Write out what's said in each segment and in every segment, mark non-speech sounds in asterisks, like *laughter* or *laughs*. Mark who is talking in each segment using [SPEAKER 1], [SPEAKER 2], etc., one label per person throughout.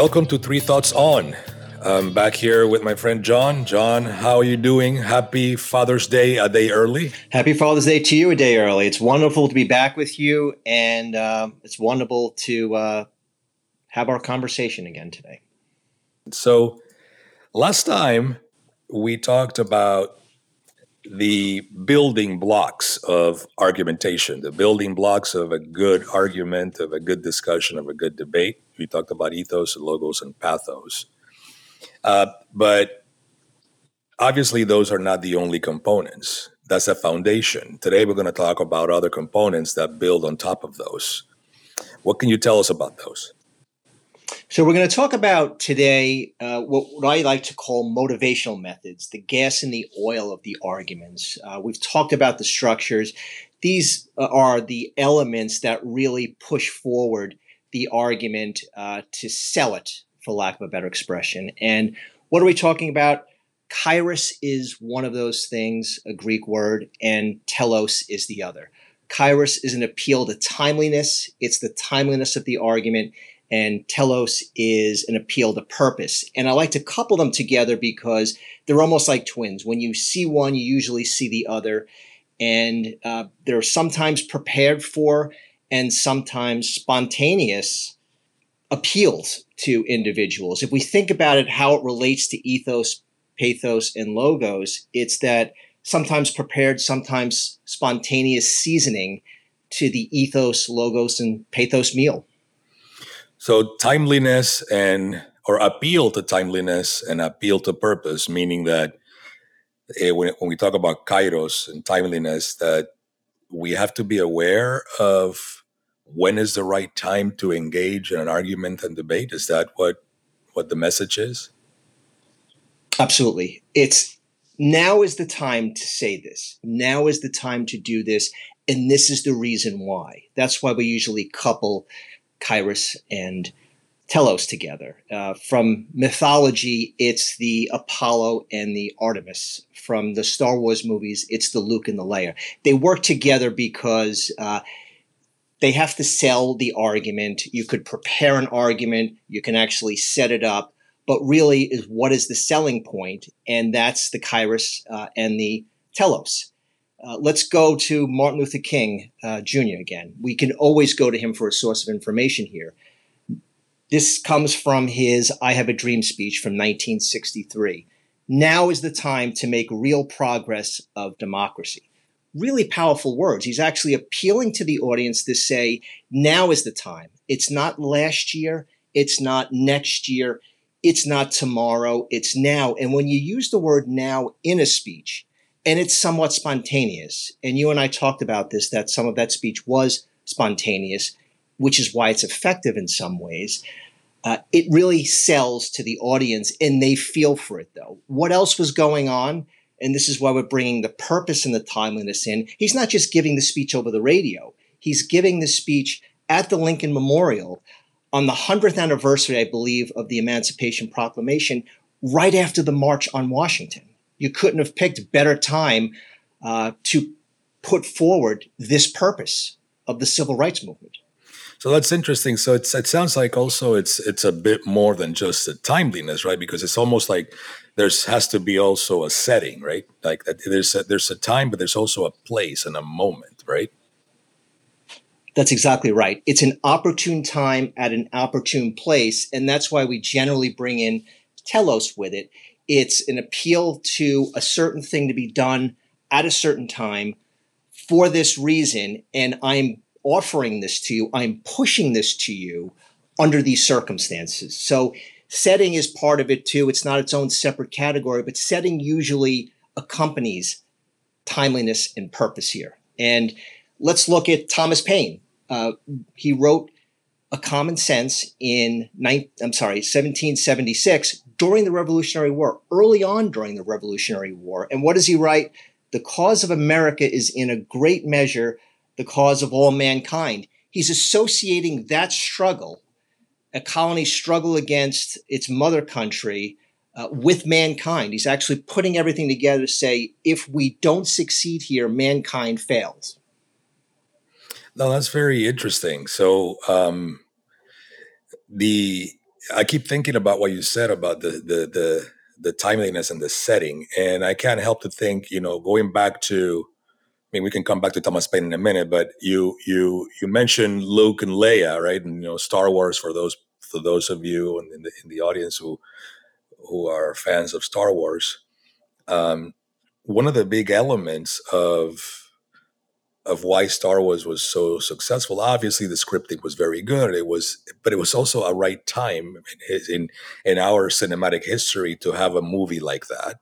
[SPEAKER 1] Welcome to Three Thoughts On. I'm back here with my friend John. John, how are you doing? Happy Father's Day a day early.
[SPEAKER 2] Happy Father's Day to you a day early. It's wonderful to be back with you, and uh, it's wonderful to uh, have our conversation again today.
[SPEAKER 1] So, last time we talked about the building blocks of argumentation, the building blocks of a good argument, of a good discussion, of a good debate. We talked about ethos, logos, and pathos. Uh, but obviously, those are not the only components. That's a foundation. Today, we're going to talk about other components that build on top of those. What can you tell us about those?
[SPEAKER 2] So, we're going to talk about today uh, what, what, I like to call motivational methods, the gas and the oil of the arguments. Uh, we've talked about the structures. These uh, are the elements that really push forward the argument uh, to sell it, for lack of a better expression. And what are we talking about? Kairos is one of those things, a Greek word, and telos is the other. Kairos is an appeal to timeliness. It's the timeliness of the argument and telos is an appeal to purpose. And I like to couple them together because they're almost like twins. When you see one, you usually see the other. And uh, they're sometimes prepared for and sometimes spontaneous appeals to individuals. If we think about it, how it relates to ethos, pathos, and logos, it's that sometimes prepared, sometimes spontaneous seasoning to the ethos, logos, and pathos meal.
[SPEAKER 1] So timeliness and or appeal to timeliness and appeal to purpose, meaning that eh, when, when we talk about kairos and timeliness, that we have to be aware of when is the right time to engage in an argument and debate. Is that what what the message is?
[SPEAKER 2] Absolutely. It's now is the time to say this. Now is the time to do this. And this is the reason why. That's why we usually couple Kairos and Telos together. Uh, from mythology, it's the Apollo and the Artemis. From the Star Wars movies, it's the Luke and the Leia. They work together because uh, they have to sell the argument. You could prepare an argument, you can actually set it up, but really, is what is the selling point? And that's the Kairos uh, and the Telos. Uh, let's go to Martin Luther King uh, Jr. again. We can always go to him for a source of information here. This comes from his I Have a Dream speech from 1963. Now is the time to make real progress of democracy. Really powerful words. He's actually appealing to the audience to say, now is the time. It's not last year. It's not next year. It's not tomorrow. It's now. And when you use the word now in a speech, and it's somewhat spontaneous. And you and I talked about this that some of that speech was spontaneous, which is why it's effective in some ways. Uh, it really sells to the audience and they feel for it though. What else was going on? And this is why we're bringing the purpose and the timeliness in. He's not just giving the speech over the radio, he's giving the speech at the Lincoln Memorial on the 100th anniversary, I believe, of the Emancipation Proclamation, right after the March on Washington you couldn't have picked better time uh, to put forward this purpose of the civil rights movement.
[SPEAKER 1] So that's interesting. So it sounds like also it's it's a bit more than just the timeliness, right? Because it's almost like there's has to be also a setting, right? Like there's a, there's a time, but there's also a place and a moment, right?
[SPEAKER 2] That's exactly right. It's an opportune time at an opportune place, and that's why we generally bring in telos with it. It's an appeal to a certain thing to be done at a certain time for this reason. And I'm offering this to you, I'm pushing this to you under these circumstances. So, setting is part of it too. It's not its own separate category, but setting usually accompanies timeliness and purpose here. And let's look at Thomas Paine. Uh, he wrote a common sense in nine, I'm sorry, 1776 during the Revolutionary War, early on during the Revolutionary War. And what does he write? The cause of America is in a great measure the cause of all mankind. He's associating that struggle, a colony's struggle against its mother country, uh, with mankind. He's actually putting everything together to say, if we don't succeed here, mankind fails.
[SPEAKER 1] No, that's very interesting. So um, the I keep thinking about what you said about the the the the timeliness and the setting, and I can't help to think, you know, going back to I mean, we can come back to Thomas Paine in a minute, but you you you mentioned Luke and Leia, right? And you know, Star Wars for those for those of you in the, in the audience who who are fans of Star Wars. Um, one of the big elements of of why Star Wars was so successful. Obviously, the scripting was very good. It was, but it was also a right time in in, in our cinematic history to have a movie like that,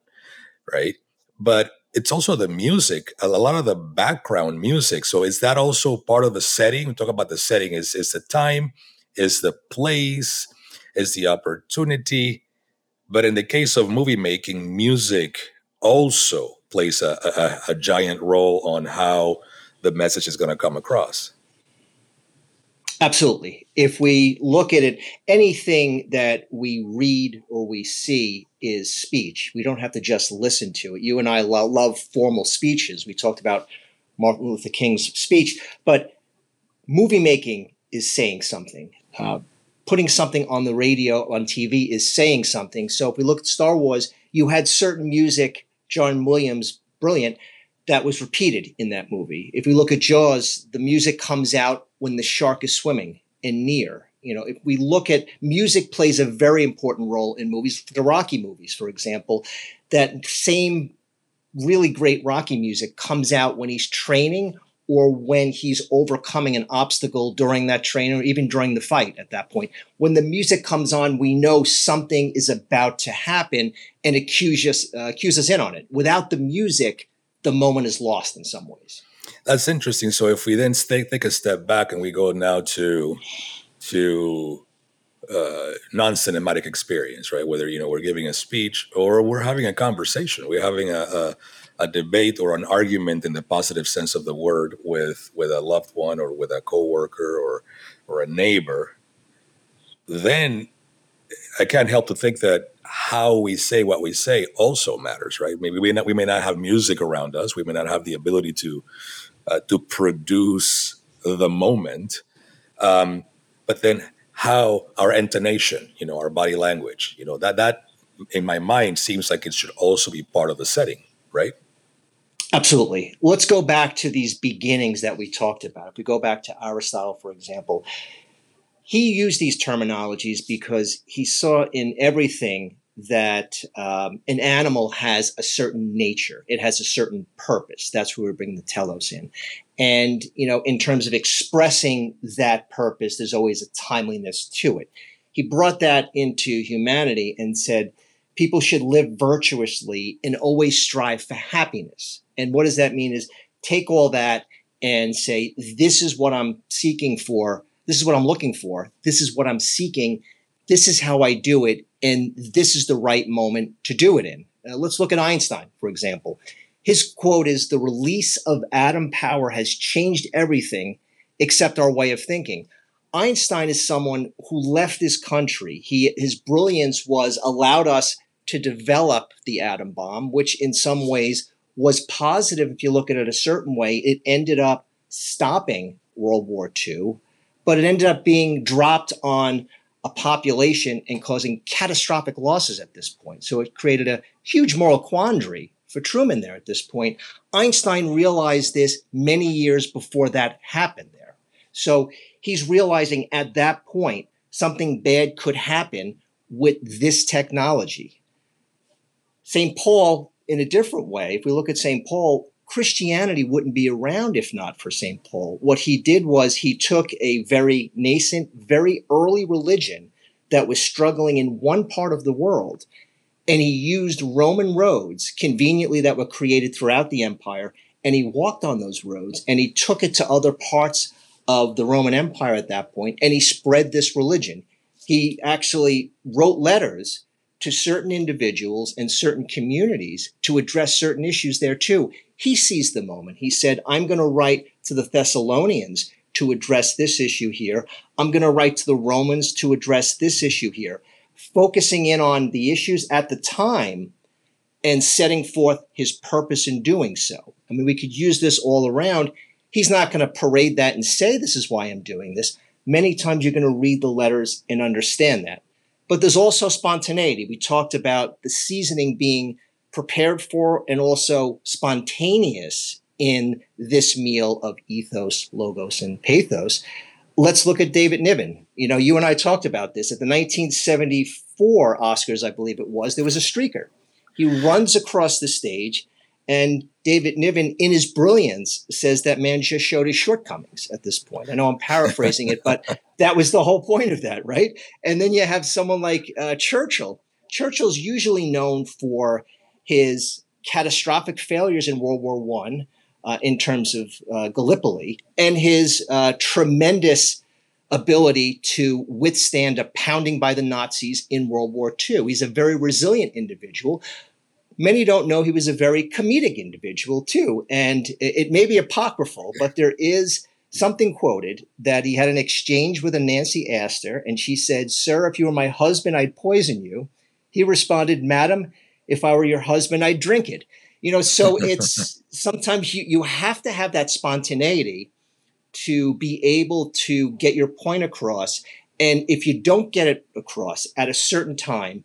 [SPEAKER 1] right? But it's also the music, a lot of the background music. So is that also part of the setting? We talk about the setting. Is is the time? Is the place? Is the opportunity? But in the case of movie making, music also plays a, a, a giant role on how the message is going to come across.
[SPEAKER 2] Absolutely. If we look at it, anything that we read or we see is speech. We don't have to just listen to it. You and I lo- love formal speeches. We talked about Martin Luther King's speech, but movie making is saying something. Uh, putting something on the radio, on TV is saying something. So if we look at Star Wars, you had certain music, John Williams, brilliant, that was repeated in that movie. If we look at Jaws, the music comes out when the shark is swimming and near. You know, if we look at music plays a very important role in movies, the Rocky movies, for example, that same really great Rocky music comes out when he's training or when he's overcoming an obstacle during that training or even during the fight at that point. When the music comes on, we know something is about to happen and it us, uh, cues us in on it. Without the music, the moment is lost in some ways.
[SPEAKER 1] That's interesting. So if we then stay, take a step back and we go now to to uh, non-cinematic experience, right? Whether you know we're giving a speech or we're having a conversation, we're having a, a a debate or an argument in the positive sense of the word with with a loved one or with a coworker or or a neighbor, then I can't help to think that how we say what we say also matters, right? Maybe we not, we may not have music around us, we may not have the ability to uh, to produce the moment, um, but then how our intonation, you know, our body language, you know, that that in my mind seems like it should also be part of the setting, right?
[SPEAKER 2] Absolutely. Let's go back to these beginnings that we talked about. If we go back to Aristotle, for example, he used these terminologies because he saw in everything that um, an animal has a certain nature. It has a certain purpose. That's where we bring the telos in. And, you know, in terms of expressing that purpose, there's always a timeliness to it. He brought that into humanity and said, people should live virtuously and always strive for happiness. And what does that mean is take all that and say, this is what I'm seeking for. This is what I'm looking for. This is what I'm seeking. This is how I do it. And this is the right moment to do it in. Uh, let's look at Einstein, for example. His quote is the release of atom power has changed everything except our way of thinking. Einstein is someone who left this country. He, his brilliance was allowed us to develop the atom bomb, which in some ways was positive. If you look at it a certain way, it ended up stopping World War II, but it ended up being dropped on a population and causing catastrophic losses at this point. So it created a huge moral quandary for Truman there at this point. Einstein realized this many years before that happened there. So he's realizing at that point something bad could happen with this technology. St. Paul, in a different way, if we look at St. Paul, Christianity wouldn't be around if not for St. Paul. What he did was he took a very nascent, very early religion that was struggling in one part of the world, and he used Roman roads conveniently that were created throughout the empire, and he walked on those roads and he took it to other parts of the Roman Empire at that point, and he spread this religion. He actually wrote letters to certain individuals and certain communities to address certain issues there too. He seized the moment. He said, I'm going to write to the Thessalonians to address this issue here. I'm going to write to the Romans to address this issue here, focusing in on the issues at the time and setting forth his purpose in doing so. I mean, we could use this all around. He's not going to parade that and say, This is why I'm doing this. Many times you're going to read the letters and understand that. But there's also spontaneity. We talked about the seasoning being prepared for and also spontaneous in this meal of ethos, logos, and pathos. Let's look at David Niven. You know, you and I talked about this at the 1974 Oscars, I believe it was. There was a streaker. He runs across the stage, and David Niven, in his brilliance, says that man just showed his shortcomings at this point. I know I'm paraphrasing it, but *laughs* that was the whole point of that, right? And then you have someone like uh, Churchill. Churchill's usually known for his catastrophic failures in World War One uh, in terms of uh, Gallipoli and his uh, tremendous ability to withstand a pounding by the Nazis in World War II. He's a very resilient individual. Many don't know he was a very comedic individual too, and it, it may be apocryphal, but there is something quoted that he had an exchange with a Nancy Astor, and she said, "Sir, if you were my husband, I'd poison you." He responded, "Madam." if I were your husband, I'd drink it. You know, so *laughs* it's sometimes you, you have to have that spontaneity to be able to get your point across. And if you don't get it across at a certain time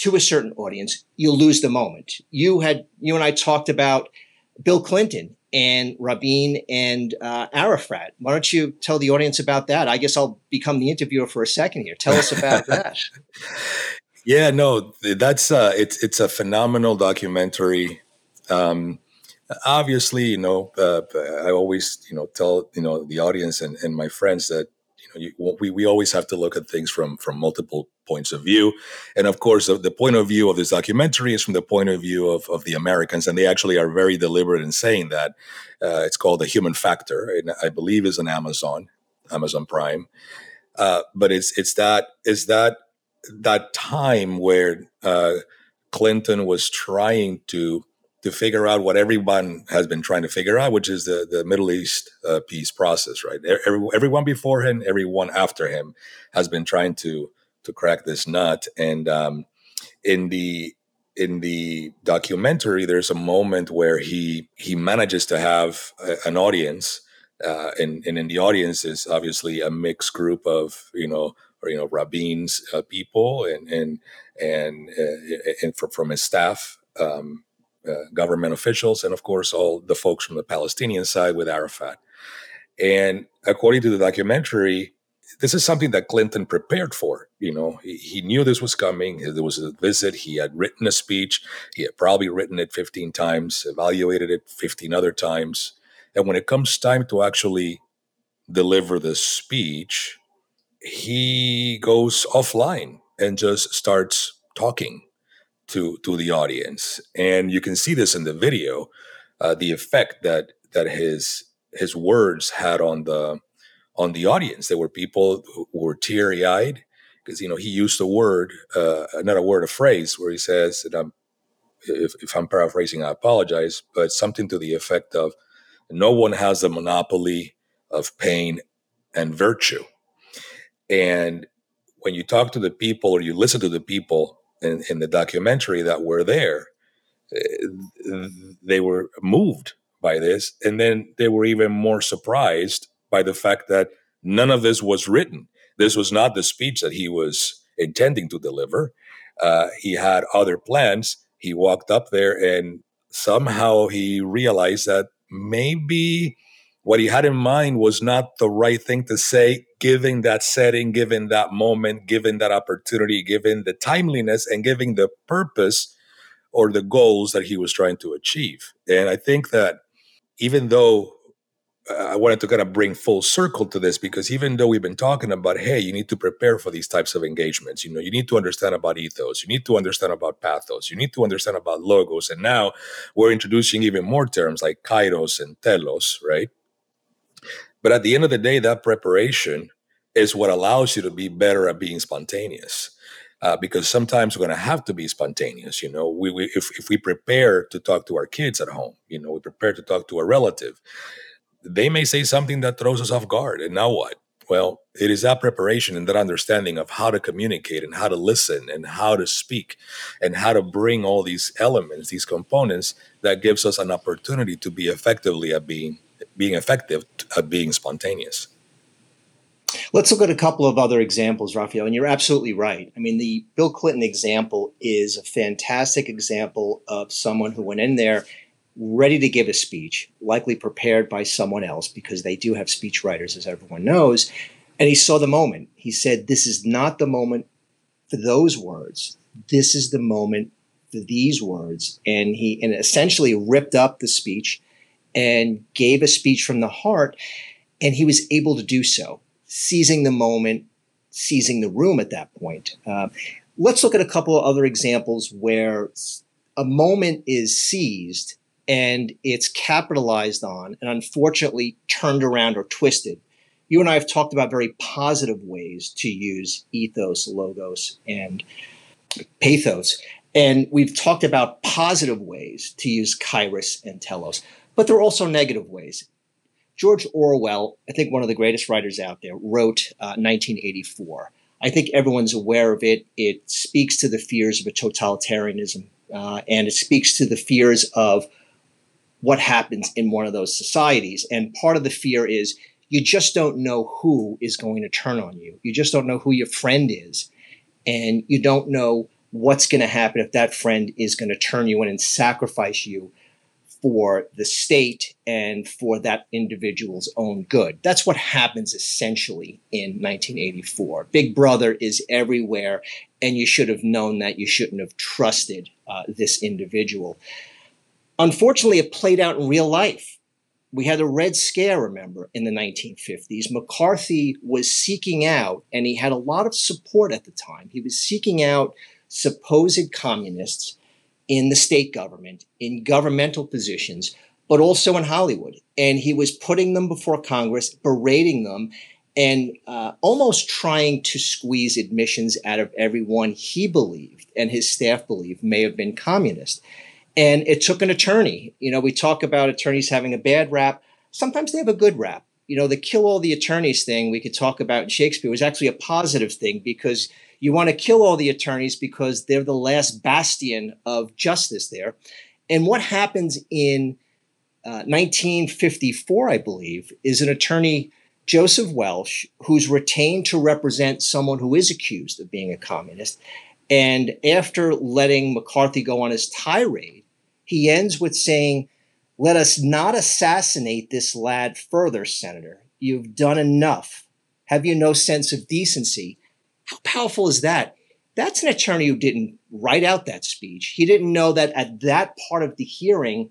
[SPEAKER 2] to a certain audience, you'll lose the moment. You had, you and I talked about Bill Clinton and Rabin and uh, Arafat. Why don't you tell the audience about that? I guess I'll become the interviewer for a second here. Tell us about that. *laughs*
[SPEAKER 1] Yeah, no, that's uh, it's it's a phenomenal documentary. Um, obviously, you know, uh, I always you know tell you know the audience and, and my friends that you know you, we we always have to look at things from from multiple points of view, and of course, the, point of view of this documentary is from the point of view of of the Americans, and they actually are very deliberate in saying that. Uh, it's called the Human Factor, and I believe is on Amazon, Amazon Prime. Uh, but it's it's that is that that time where uh, Clinton was trying to to figure out what everyone has been trying to figure out, which is the the Middle East uh, peace process, right? Every, everyone before him, everyone after him, has been trying to to crack this nut. And um, in the in the documentary, there's a moment where he he manages to have a, an audience, uh, and and in the audience is obviously a mixed group of you know or you know Rabin's uh, people and and and, uh, and from, from his staff, um, Uh, government officials, and of course all the folks from the Palestinian side with Arafat. And according to the documentary, this is something that Clinton prepared for. You know, he, he, knew this was coming. There was a visit. He had written a speech. He had probably written it 15 times, evaluated it 15 other times. And when it comes time to actually deliver the speech, he goes offline and just starts talking to to the audience. And you can see this in the video uh, the effect that that his his words had on the on the audience. There were people who were teary-eyed because you know he used a word uh, not a word a phrase where he says that I'm, if, if i'm paraphrasing i apologize but something to the effect of no one has the monopoly of pain and virtue. And when you talk to the people or you listen to the people in, in the documentary that were there, eh, they were moved by this. And then they were even more surprised by the fact that none of this was written. This was not the speech that he was intending to deliver. Uh, he had other plans. He walked up there and somehow he realized that maybe what he had in mind was not the right thing to say, given that setting, given that moment, given that opportunity, given the timeliness, and giving the purpose or the goals that he was trying to achieve. And I think that even though uh, I wanted to kind of bring full circle to this because even though we've been talking about, hey, you need to prepare for these types of engagements, you know, you need to understand about ethos, you need to understand about pathos, you need to understand about logos. And now we're introducing even more terms like kairos and telos, right? But at the end of the day, that preparation is what allows you to be better at being spontaneous. Uh, because sometimes we're going to have to be spontaneous. You know, we, we if, if we prepare to talk to our kids at home, you know, we prepare to talk to a relative, they may say something that throws us off guard. And now what? Well, it is that preparation and that understanding of how to communicate and how to listen and how to speak and how to bring all these elements, these components that gives us an opportunity to be effectively at being being effective at uh, being spontaneous.
[SPEAKER 2] Let's look at a couple of other examples, Raphael. And you're absolutely right. I mean, the Bill Clinton example is a fantastic example of someone who went in there ready to give a speech, likely prepared by someone else because they do have speech writers, as everyone knows. And he saw the moment. He said, This is not the moment for those words. This is the moment for these words. And he and essentially ripped up the speech and gave a speech from the heart. And he was able to do so seizing the moment, seizing the room at that point. Uh, let's look at a couple of other examples where a moment is seized and it's capitalized on and unfortunately turned around or twisted. You and I have talked about very positive ways to use ethos, logos, and pathos. And we've talked about positive ways to use kairos and telos, but there are also negative ways. George Orwell, I think one of the greatest writers out there, wrote uh, 1984. I think everyone's aware of it. It speaks to the fears of a totalitarianism, uh, and it speaks to the fears of what happens in one of those societies. And part of the fear is you just don't know who is going to turn on you. You just don't know who your friend is. And you don't know what's going to happen if that friend is going to turn you in and sacrifice you for the state and for that individual's own good. That's what happens essentially in 1984. Big Brother is everywhere, and you should have known that. You shouldn't have trusted uh, this individual. Unfortunately, it played out in real life. We had a Red Scare, remember, in the 1950s. McCarthy was seeking out, and he had a lot of support at the time. He was seeking out supposed communists in the state government, in governmental positions, but also in Hollywood. And he was putting them before Congress, berating them, and uh, almost trying to squeeze admissions out of everyone he believed and his staff believed may have been communist. And it took an attorney. You know, we talk about attorneys having a bad rap. Sometimes they have a good rap. You know, the kill all the attorneys thing we could talk about in Shakespeare was actually a positive thing because you want to kill all the attorneys because they're the last bastion of justice there. And what happens in uh, 1954, I believe, is an attorney, Joseph Welch, who's retained to represent someone who is accused of being a communist. And after letting McCarthy go on his tirade, he ends with saying, Let us not assassinate this lad further, Senator. You've done enough. Have you no sense of decency? How powerful is that? That's an attorney who didn't write out that speech. He didn't know that at that part of the hearing,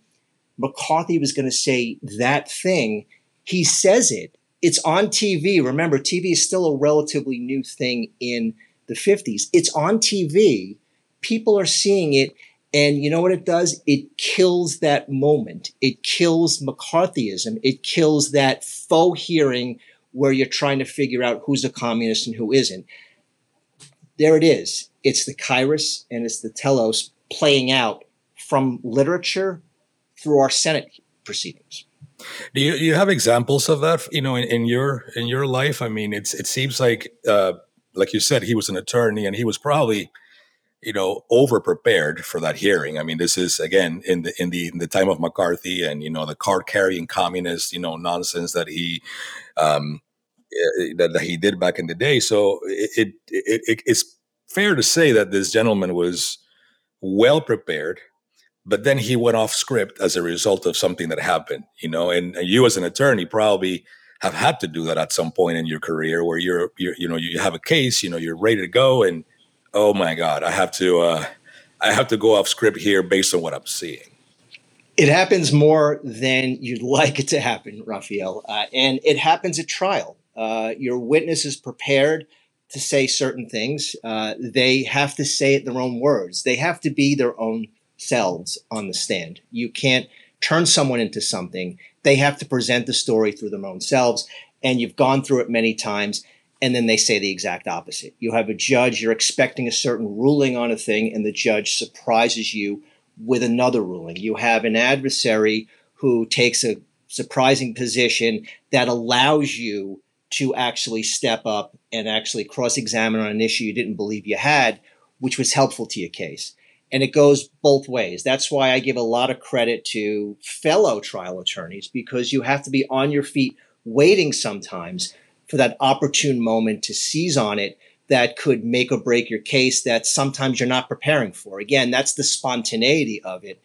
[SPEAKER 2] McCarthy was going to say that thing. He says it. It's on TV. Remember, TV is still a relatively new thing in the 50s. It's on TV. People are seeing it. And you know what it does? It kills that moment. It kills McCarthyism. It kills that faux hearing where you're trying to figure out who's a communist and who isn't there it is. It's the kairos and it's the telos playing out from literature through our Senate proceedings.
[SPEAKER 1] Do you, you have examples of that? You know, in, in your in your life, I mean, it's it seems like, uh, like you said, he was an attorney, and he was probably, you know, over prepared for that hearing. I mean, this is again in the in the in the time of McCarthy, and you know, the card carrying communist, you know, nonsense that he um, that, that, he did back in the day. So it, it, it, it's fair to say that this gentleman was well prepared, but then he went off script as a result of something that happened. You know, and, and you as an attorney probably have had to do that at some point in your career where you're, you're you know you have a case, you know, you're ready to go, and oh my god, I have to uh, I have to go off script here based on what I'm seeing.
[SPEAKER 2] It happens more than you'd *laughs* like it to happen, Raphael, uh, and it happens at trial. Uh, your witness is prepared to say certain things. Uh, they have to say it their own words. They have to be their own selves on the stand. You can't turn someone into something. They have to present the story through their own selves. And you've gone through it many times. And then they say the exact opposite. You have a judge, you're expecting a certain ruling on a thing, and the judge surprises you with another ruling. You have an adversary who takes a surprising position that allows you to actually step up and actually cross examine on an issue you didn't believe you had, which was helpful to your case. And it goes both ways. That's why I give a lot of credit to fellow trial attorneys because you have to be on your feet waiting sometimes for that opportune moment to seize on it that could make or break your case that sometimes you're not preparing for. Again, that's the spontaneity of it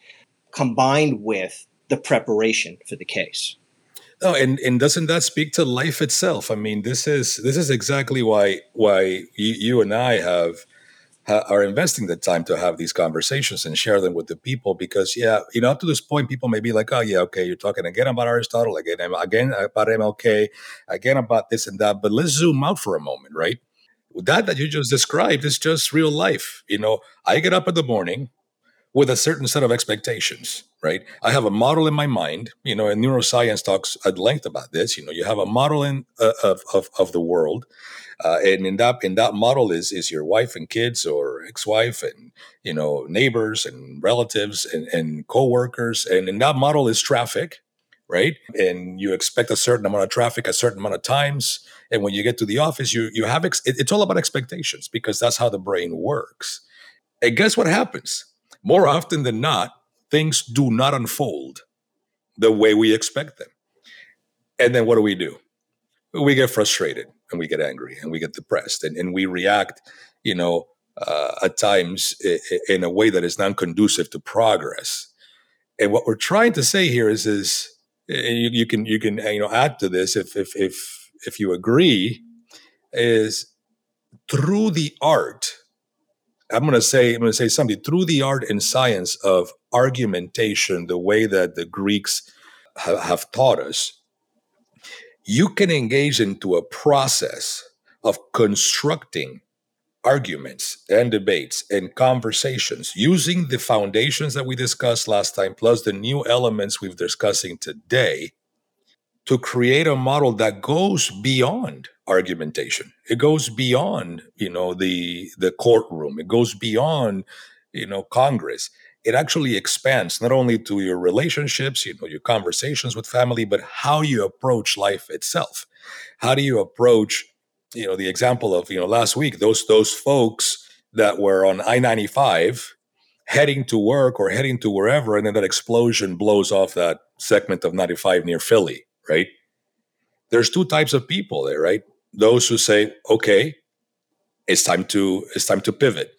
[SPEAKER 2] combined with the preparation for the case.
[SPEAKER 1] No, and, and doesn't that speak to life itself? I mean, this is this is exactly why why you, you and I have are investing the time to have these conversations and share them with the people because yeah you know up to this point people may be like oh yeah okay you're talking again about aristotle again um, again about mlk again about this and that but let's zoom out for a moment right that that you just described is just real life you know i get up in the morning with a certain set of expectations right? I have a model in my mind you know and neuroscience talks at length about this you know you have a model in uh, of, of, of the world uh, and in that in that model is is your wife and kids or ex-wife and you know neighbors and relatives and, and co-workers and in that model is traffic right? And you expect a certain amount of traffic a certain amount of times and when you get to the office you you have ex- it's all about expectations because that's how the brain works. And guess what happens more often than not things do not unfold the way we expect them and then what do we do we get frustrated and we get angry and we get depressed and, and we react, you know, uh, at times in a way that is non conducive to progress. And what we're trying to say here is, is you, you can you can you know add to this if if if if you agree, is through the art. I'm going to say I'm going to say something. Through the art and science of argumentation, the way that the Greeks ha- have taught us you can engage into a process of constructing arguments and debates and conversations using the foundations that we discussed last time plus the new elements we've discussing today to create a model that goes beyond argumentation it goes beyond you know the the courtroom it goes beyond you know congress it actually expands not only to your relationships, you know, your conversations with family, but how you approach life itself. How do you approach, you know, the example of, you know, last week, those those folks that were on I-95 heading to work or heading to wherever, and then that explosion blows off that segment of 95 near Philly, right? There's two types of people there, right? Those who say, okay, it's time to it's time to pivot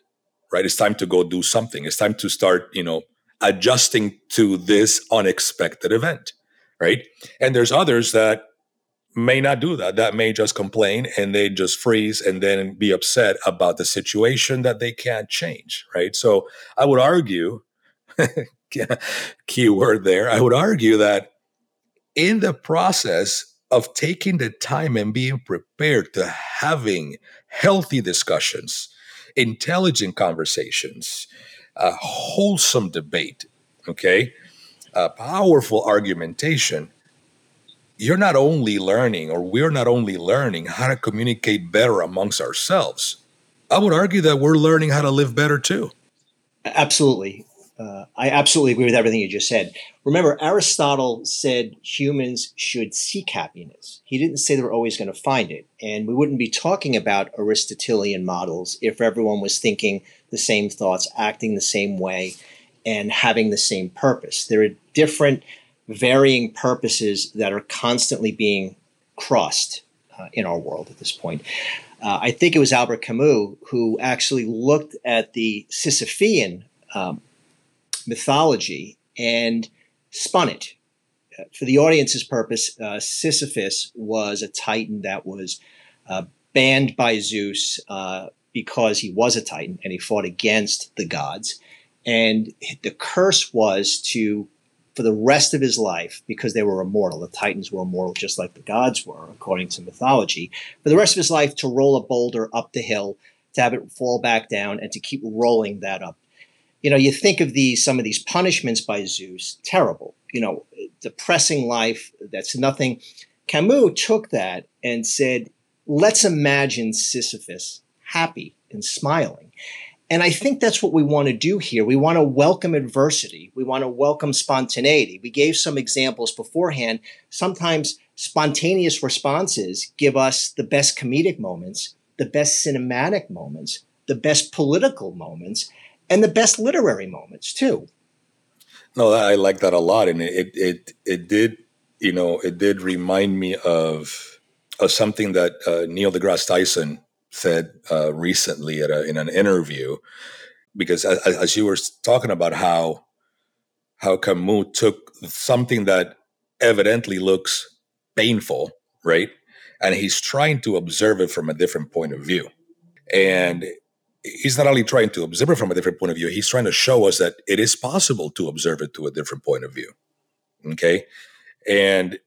[SPEAKER 1] right? It's time to go do something. It's time to start, you know, adjusting to this unexpected event, right? And there's others that may not do that, that may just complain and they just freeze and then be upset about the situation that they can't change, right? So I would argue, *laughs* key word there, I would argue that in the process of taking the time and being prepared to having healthy discussions, intelligent conversations, a wholesome debate, okay, a powerful argumentation, you're not only learning, or we're not only learning how to communicate better amongst ourselves. I would argue that we're learning how to live better too.
[SPEAKER 2] Absolutely. Uh, I absolutely agree with everything you just said. Remember, Aristotle said humans should seek happiness. He didn't say they were always going to find it. And we wouldn't be talking about Aristotelian models if everyone was thinking the same thoughts, acting the same way, and having the same purpose. There are different, varying purposes that are constantly being crossed uh, in our world at this point. Uh, I think it was Albert Camus who actually looked at the Sisyphean um, mythology and spun it. Uh, for the audience's purpose, uh, Sisyphus was a titan that was uh, banned by Zeus uh, because he was a titan and he fought against the gods. And the curse was to, for the rest of his life, because they were immortal, the titans were immortal just like the gods were, according to mythology, for the rest of his life to roll a boulder up the hill, to have it fall back down, and to keep rolling that up you know, you think of these some of these punishments by Zeus, terrible. You know, depressing life. That's nothing. Camus took that and said, "Let's imagine Sisyphus happy and smiling." And I think that's what we want to do here. We want to welcome adversity. We want to welcome spontaneity. We gave some examples beforehand. Sometimes spontaneous responses give us the best comedic moments, the best cinematic moments, the best political moments and the best literary moments too.
[SPEAKER 1] No, I like that a lot, and it it it did you know it did remind me of of something that uh, Neil deGrasse Tyson said uh, recently a, in an interview, because as, as, you were talking about how how Camus took something that evidently looks painful, right, and he's trying to observe it from a different point of view, and he's not only trying to observe it from a different point of view, he's trying to show us that it is possible to observe it to a different point of view. Okay. And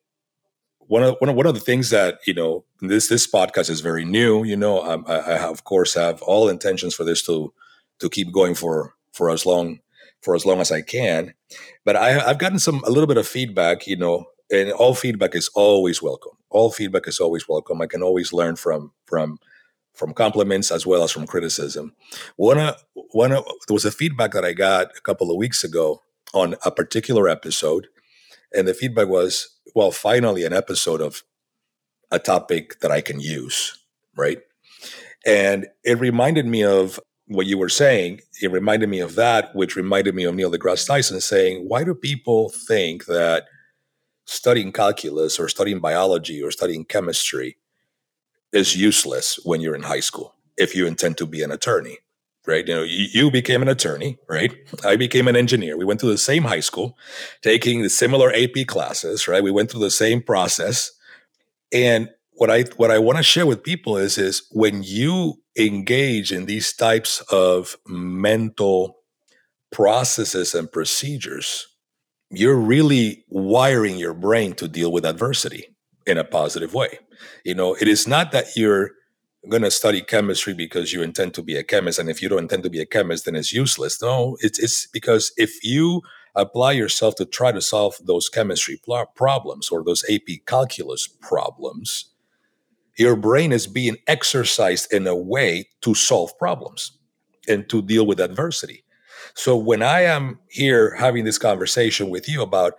[SPEAKER 1] one of, one of, one of the things that, you know, this, this podcast is very new, you know, um, I, I, of course have all intentions for this to, to keep going for, for as long, for as long as I can. But I, I've gotten some, a little bit of feedback, you know, and all feedback is always welcome. All feedback is always welcome. I can always learn from, from, from compliments as well as from criticism. One, uh, one, uh, there was a feedback that I got a couple of weeks ago on a particular episode, and the feedback was, "Well, finally, an episode of a topic that I can use." Right, and it reminded me of what you were saying. It reminded me of that, which reminded me of Neil deGrasse Tyson saying, "Why do people think that?" Studying calculus or studying biology or studying chemistry is useless when you're in high school if you intend to be an attorney right? You know you, became an attorney right? I became an engineer. We went to the same high school taking the similar ap classes right? We went through the same process. And what i what i want to share with people is is when you engage in these types of mental processes and procedures you're really wiring your brain to deal with adversity in a positive way. You know, it is not that you're going to study chemistry because you intend to be a chemist, and if you don't intend to be a chemist, then it's useless. No, it's it's because if you apply yourself to try to solve those chemistry pl- problems or those AP calculus problems, your brain is being exercised in a way to solve problems and to deal with adversity. So when I am here having this conversation with you about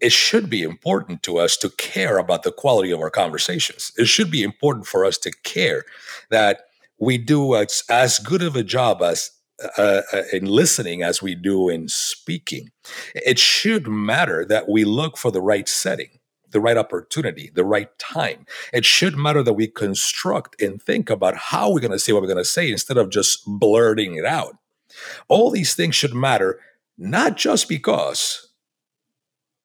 [SPEAKER 1] it should be important to us to care about the quality of our conversations. It should be important for us to care that we do as, as good of a job as uh, uh, in listening as we do in speaking. It should matter that we look for the right setting, the right opportunity, the right time. It should matter that we construct and think about how we're going to say what we're going to say instead of just blurting it out. All these things should matter, not just because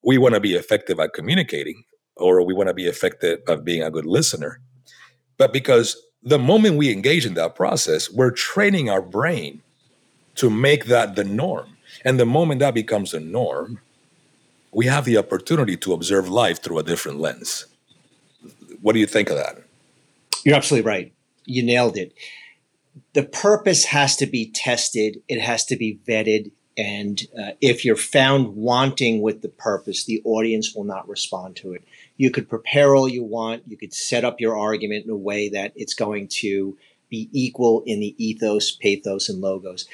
[SPEAKER 1] we want to be effective at communicating or we want to be effective at being a good listener. But because the moment we engage in that process, we're training our brain to make that the norm. And the moment that becomes the norm, we have the opportunity to observe life through a different lens. What do you think of that?
[SPEAKER 2] You're absolutely right. You nailed it. The purpose has to be tested, it has to be vetted, and uh, if you're found wanting with the purpose, the audience will not respond to it. You could prepare all you want. You could set up your argument in a way that it's going to be equal in the ethos, pathos, and logos.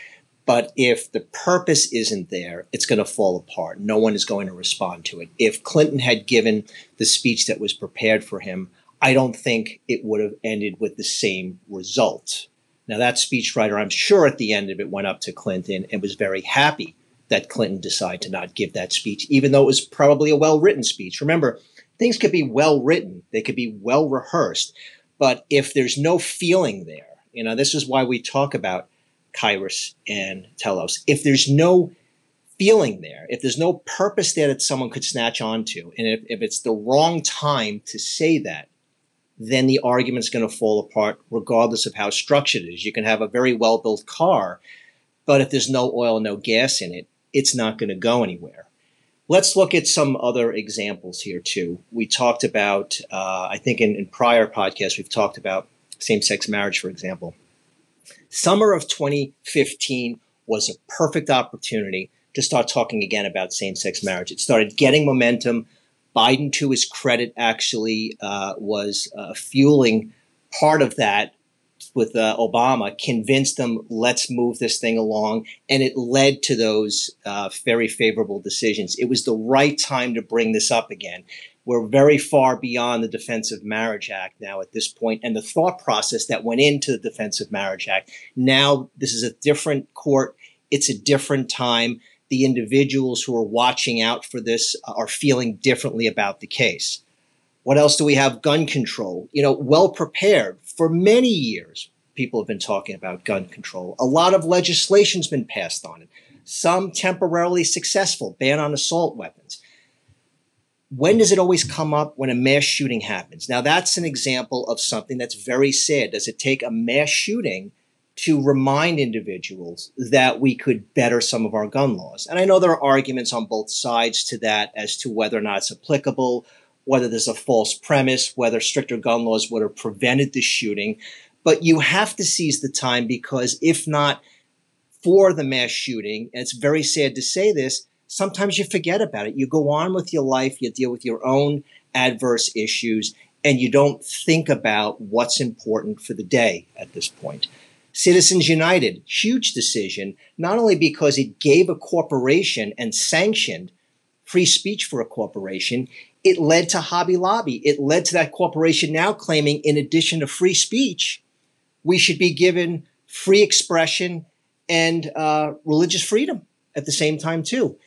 [SPEAKER 2] But if the purpose isn't there, it's going to fall apart. No one is going to respond to it. If Clinton had given the speech that was prepared for him, I don't think it would have ended with the same result. Now, that speechwriter, I'm sure at the end of it went up to Clinton and was very happy that Clinton decided to not give that speech, even though it was probably a well written speech. Remember, things could be well written, they could be well rehearsed, but if there's no feeling there, you know, this is why we talk about Kairos and Telos. If there's no feeling there, if there's no purpose there that someone could snatch onto, and if, if it's the wrong time to say that, then the argument's going to fall apart regardless of how structured it is. You can have a very well built car, but if there's no oil, no gas in it, it's not going to go anywhere. Let's look at some other examples here too. We talked about, uh, I think in, in prior podcasts, we've talked about same sex marriage, for example. Summer of 2015 was a perfect opportunity to start talking again about same sex marriage. It started getting momentum. Biden, to his credit, actually uh, was uh, fueling part of that with uh, Obama, convinced them, let's move this thing along. And it led to those uh, very favorable decisions. It was the right time to bring this up again. We're very far beyond the Defense of Marriage Act now at this point, and the thought process that went into the Defense of Marriage Act. Now, this is a different court, it's a different time the individuals who are watching out for this are feeling differently about the case. What else do we have? Gun control. You know, well prepared for many years. People have been talking about gun control. A lot of legislation's been passed on it. Some temporarily successful, ban on assault weapons. When does it always come up when a mass shooting happens? Now, that's an example of something that's very sad. Does it take a mass shooting to remind individuals that we could better some of our gun laws. And I know there are arguments on both sides to that as to whether or not it's applicable, whether there's a false premise, whether stricter gun laws would have prevented the shooting. But you have to seize the time because if not for the mass shooting, and it's very sad to say this, sometimes you forget about it. You go on with your life, you deal with your own adverse issues, and you don't think about what's important for the day at this point. Citizens United, huge decision, not only because it gave a corporation and sanctioned free speech for a corporation, it led to Hobby Lobby. It led to that corporation now claiming, in addition to free speech, we should be given free expression and uh, religious freedom at the same time, too.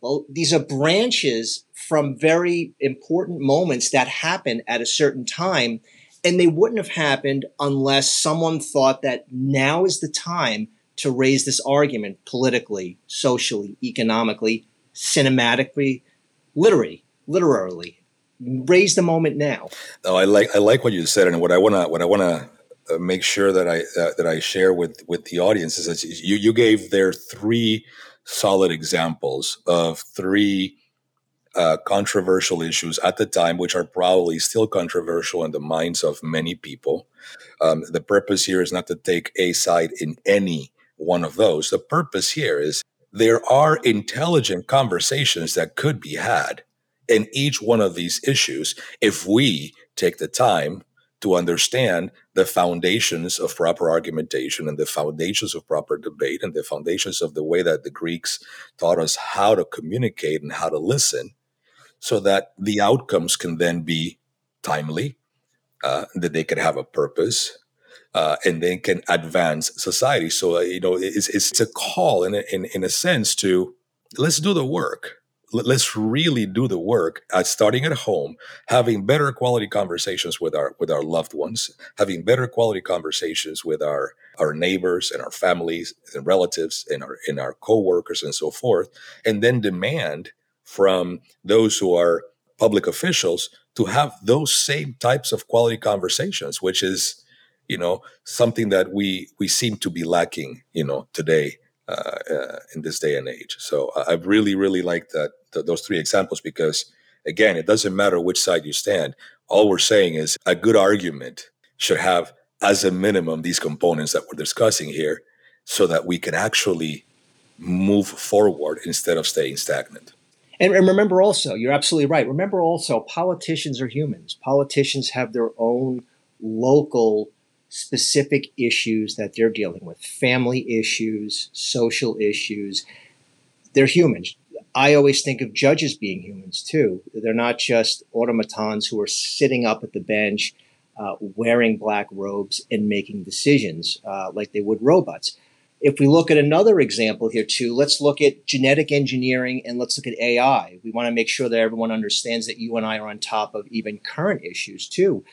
[SPEAKER 2] Well, these are branches from very important moments that happen at a certain time and they wouldn't have happened unless someone thought that now is the time to raise this argument politically, socially, economically, cinematically, literally, literally. Raise the moment now.
[SPEAKER 1] No, I like I like what you said, and what I wanna what I wanna uh, make sure that I uh, that I share with with the audience is that you you gave there three solid examples of three uh, controversial issues at the time, which are probably still controversial in the minds of many people. Um, the purpose here is not to take a side in any one of those. The purpose here is there are intelligent conversations that could be had in each one of these issues if we take the time to understand the foundations of proper argumentation and the foundations of proper debate and the foundations of the way that the Greeks taught us how to communicate and how to listen so that the outcomes can then be timely, uh, that they can have a purpose, uh, and then can advance society. So uh, you know, it's, it's a call in a, in in a sense to let's do the work. Let's really do the work at starting at home, having better quality conversations with our with our loved ones, having better quality conversations with our our neighbors and our families and relatives and our and our coworkers and so forth, and then demand from those who are public officials to have those same types of quality conversations which is you know something that we we seem to be lacking you know today uh, uh, in this day and age. So i really really like that th- those three examples because again it doesn't matter which side you stand. All we're saying is a good argument should have as a minimum these components that we're discussing here so that we can actually move forward instead of staying stagnant
[SPEAKER 2] and, and remember also, you're absolutely right. Remember also, politicians are humans. Politicians have their own local specific issues that they're dealing with family issues, social issues. They're humans. I always think of judges being humans too. They're not just automatons who are sitting up at the bench, uh, wearing black robes and making decisions uh, like they would robots. If we look at another example here too, let's look at genetic engineering and let's look at AI. We want to make sure that everyone understands that you and I are on top of even current issues too.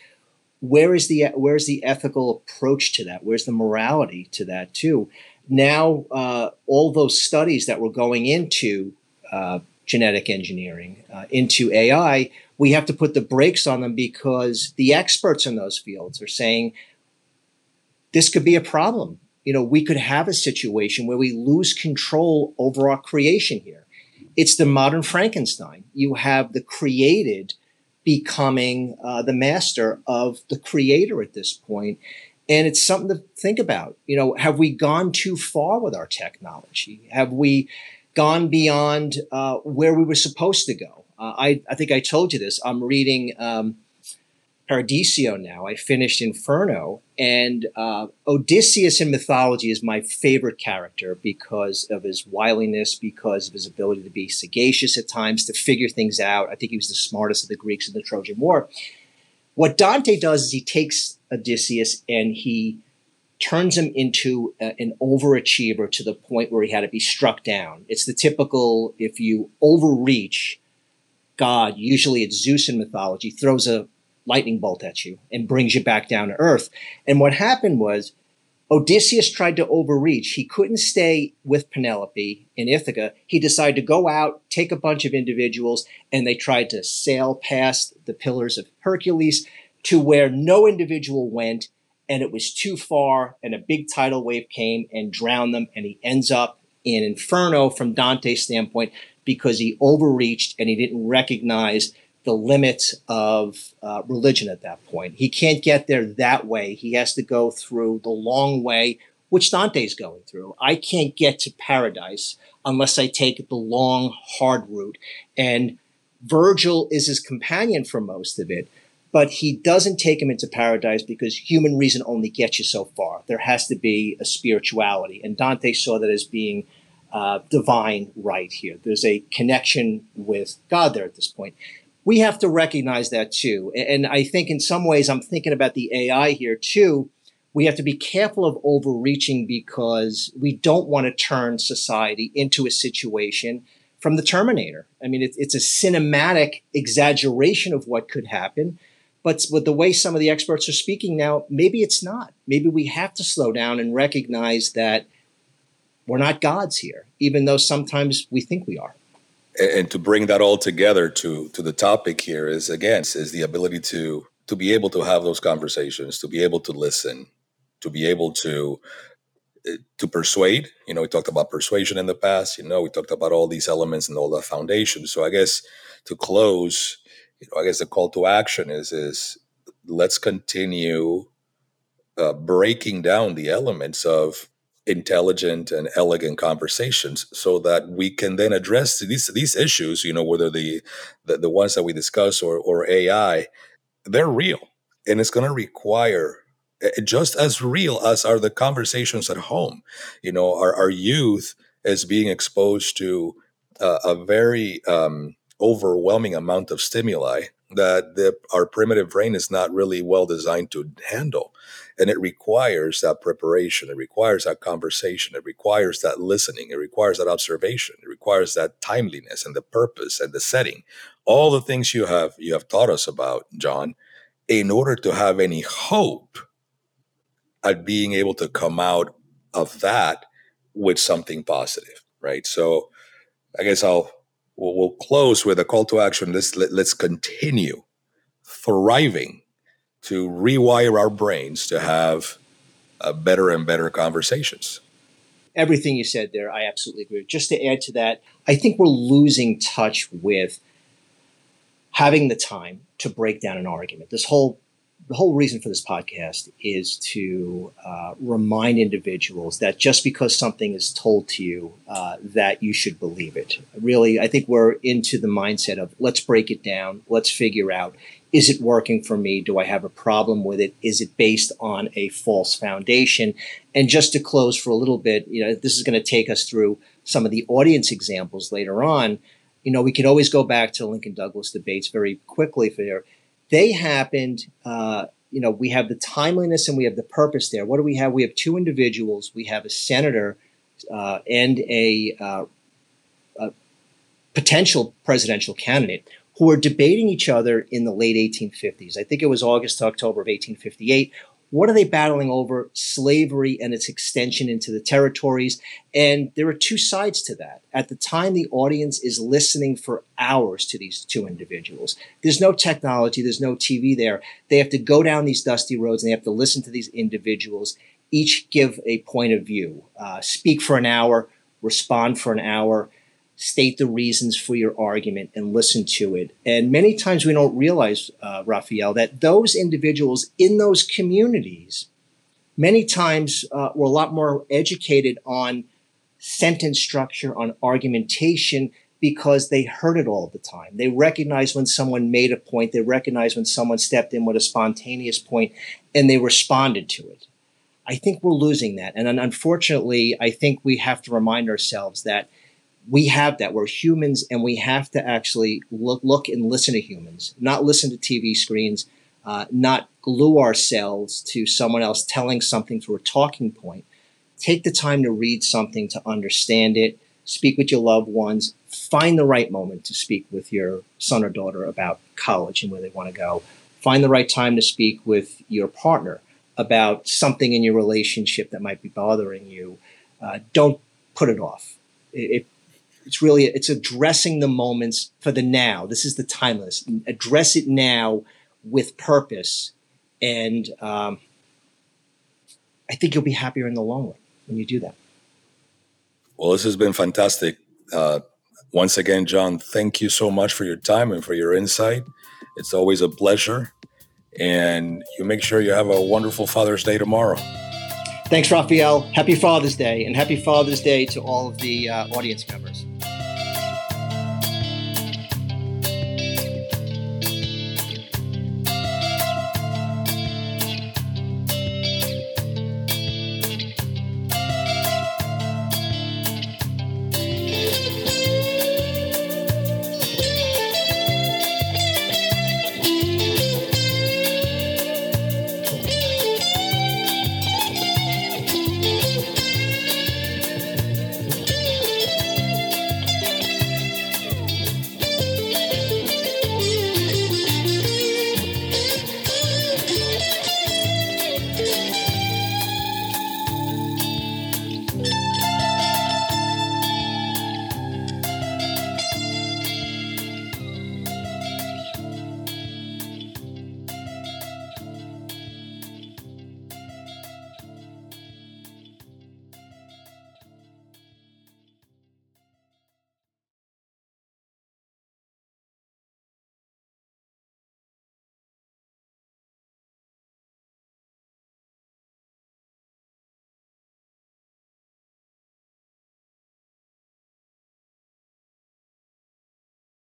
[SPEAKER 2] Where is the where is the ethical approach to that? Where's the morality to that too? Now, uh, all those studies that were going into uh, genetic engineering, uh, into AI, we have to put the brakes on them because the experts in those fields are saying this could be a problem you know, we could have a situation where we lose control over our creation here. It's the modern Frankenstein. You have the created becoming uh, the master of the creator at this point. And it's something to think about. You know, have we gone too far with our technology? Have we gone beyond uh, where we were supposed to go? Uh, I, I think I told you this. I'm reading um, Paradiso now. I finished Inferno, and uh, Odysseus in mythology is my favorite character because of his wiliness, because of his ability to be sagacious at times, to figure things out. I think he was the smartest of the Greeks in the Trojan War. What Dante does is he takes Odysseus and he turns him into a, an overachiever to the point where he had to be struck down. It's the typical if you overreach, God, usually it's Zeus in mythology, throws a lightning bolt at you and brings you back down to earth. And what happened was Odysseus tried to overreach. He couldn't stay with Penelope in Ithaca. He decided to go out, take a bunch of individuals, and they tried to sail past the pillars of Hercules to where no individual went, and it was too far, and a big tidal wave came and drowned them, and he ends up in Inferno from Dante's standpoint because he overreached and he didn't recognize the limits of uh, religion at that point. He can't get there that way. He has to go through the long way, which Dante's going through. I can't get to paradise unless I take the long, hard route. And Virgil is his companion for most of it, but he doesn't take him into paradise because human reason only gets you so far. There has to be a spirituality. And Dante saw that as being uh, divine right here. There's a connection with God there at this point we have to recognize that too. And I think in some ways, I'm thinking about the AI here too. We have to be careful of overreaching because we don't want to turn society into a situation from the Terminator. I mean, it's, a cinematic exaggeration of what could happen. But with the way some of the experts are speaking now, maybe it's not. Maybe we have to slow down and recognize that we're not gods here, even though sometimes we think we are
[SPEAKER 1] and to bring that all together to to the topic here is again is the ability to to be able to have those conversations to be able to listen to be able to eh, to persuade. You know we talked about persuasion in the past you know we talked about all these elements and all the foundations. So i guess to close you know i guess the call to action is is let's continue uh, breaking down the elements of intelligent and elegant conversations so that we can then address these these issues you know whether the the, the ones that we discuss or or ai they're real. And it's going to require eh, just as real as are the conversations at home. You know our, our youth is being exposed to uh, a very um, overwhelming amount of stimuli that the, our primitive brain is not really well designed to handle and it requires that preparation. It requires that conversation. It requires that listening. It requires that observation. It requires that timeliness and the purpose and the setting. All the things you have you have taught us about, John, in order to have any hope at being able to come out of that with something positive, right? So I guess I'll we'll, we'll close with a call to action. Let's let, us let us continue thriving to rewire our brains to have uh, better and better conversations.
[SPEAKER 2] Everything you said there, I absolutely agree. Just to add to that, I think we're losing touch with having the time to break down an argument. This whole the whole reason for this podcast is to uh, remind individuals that just because something is told to you, uh, that you should believe it. Really, I think we're into the mindset of let's break it down, let's figure out is it working for me? Do I have a problem with it? Is it based on a false foundation? And just to close for a little bit, you know, this is going to take us through some of the audience examples later on. You know, we could always go back to Lincoln Douglas debates very quickly for there. They happened, uh, you know, we have the timeliness and we have the purpose there. What do we have? We have two individuals. We have a senator uh, and a, uh, a potential presidential candidate who were debating each other in the late 1850s. I think it was August to October of 1858. What are they battling over? Slavery and its extension into the territories. And there are two sides to that. At the time, the audience is listening for hours to these two individuals. There's no technology, there's no TV there. They have to go down these dusty roads and they have to listen to these individuals, each give a point of view, uh, speak for an hour, respond for an hour state the reasons for your argument and listen to it. And many times we don't realize, uh, Raphael, that those individuals in those communities many times uh, were a lot more educated on sentence structure, on argumentation, because they heard it all the time. They recognized when someone made a point, they recognized when someone stepped in with a spontaneous point, and they responded to it. I think we're losing that. And unfortunately, I think we have to remind ourselves that we have that. We're humans, and we have to actually look, look and listen to humans, not listen to TV screens, uh, not glue ourselves to someone else telling something through a talking point. Take the time to read something, to understand it, speak with your loved ones, find the right moment to speak with your son or daughter about college and where they want to go. Find the right time to speak with your partner about something in your relationship that might be bothering you. Uh, don't put it off. It, it's really it's addressing the moments for the now. This is the timeless. Address it now with purpose, and um, I think you'll be happier in the long run when you do that.
[SPEAKER 1] Well, this has been fantastic. Uh, once again, John, thank you so much for your time and for your insight. It's always a pleasure. And you make sure you have a wonderful Father's Day tomorrow.
[SPEAKER 2] Thanks, Raphael. Happy Father's Day, and happy Father's Day to all of the uh, audience members.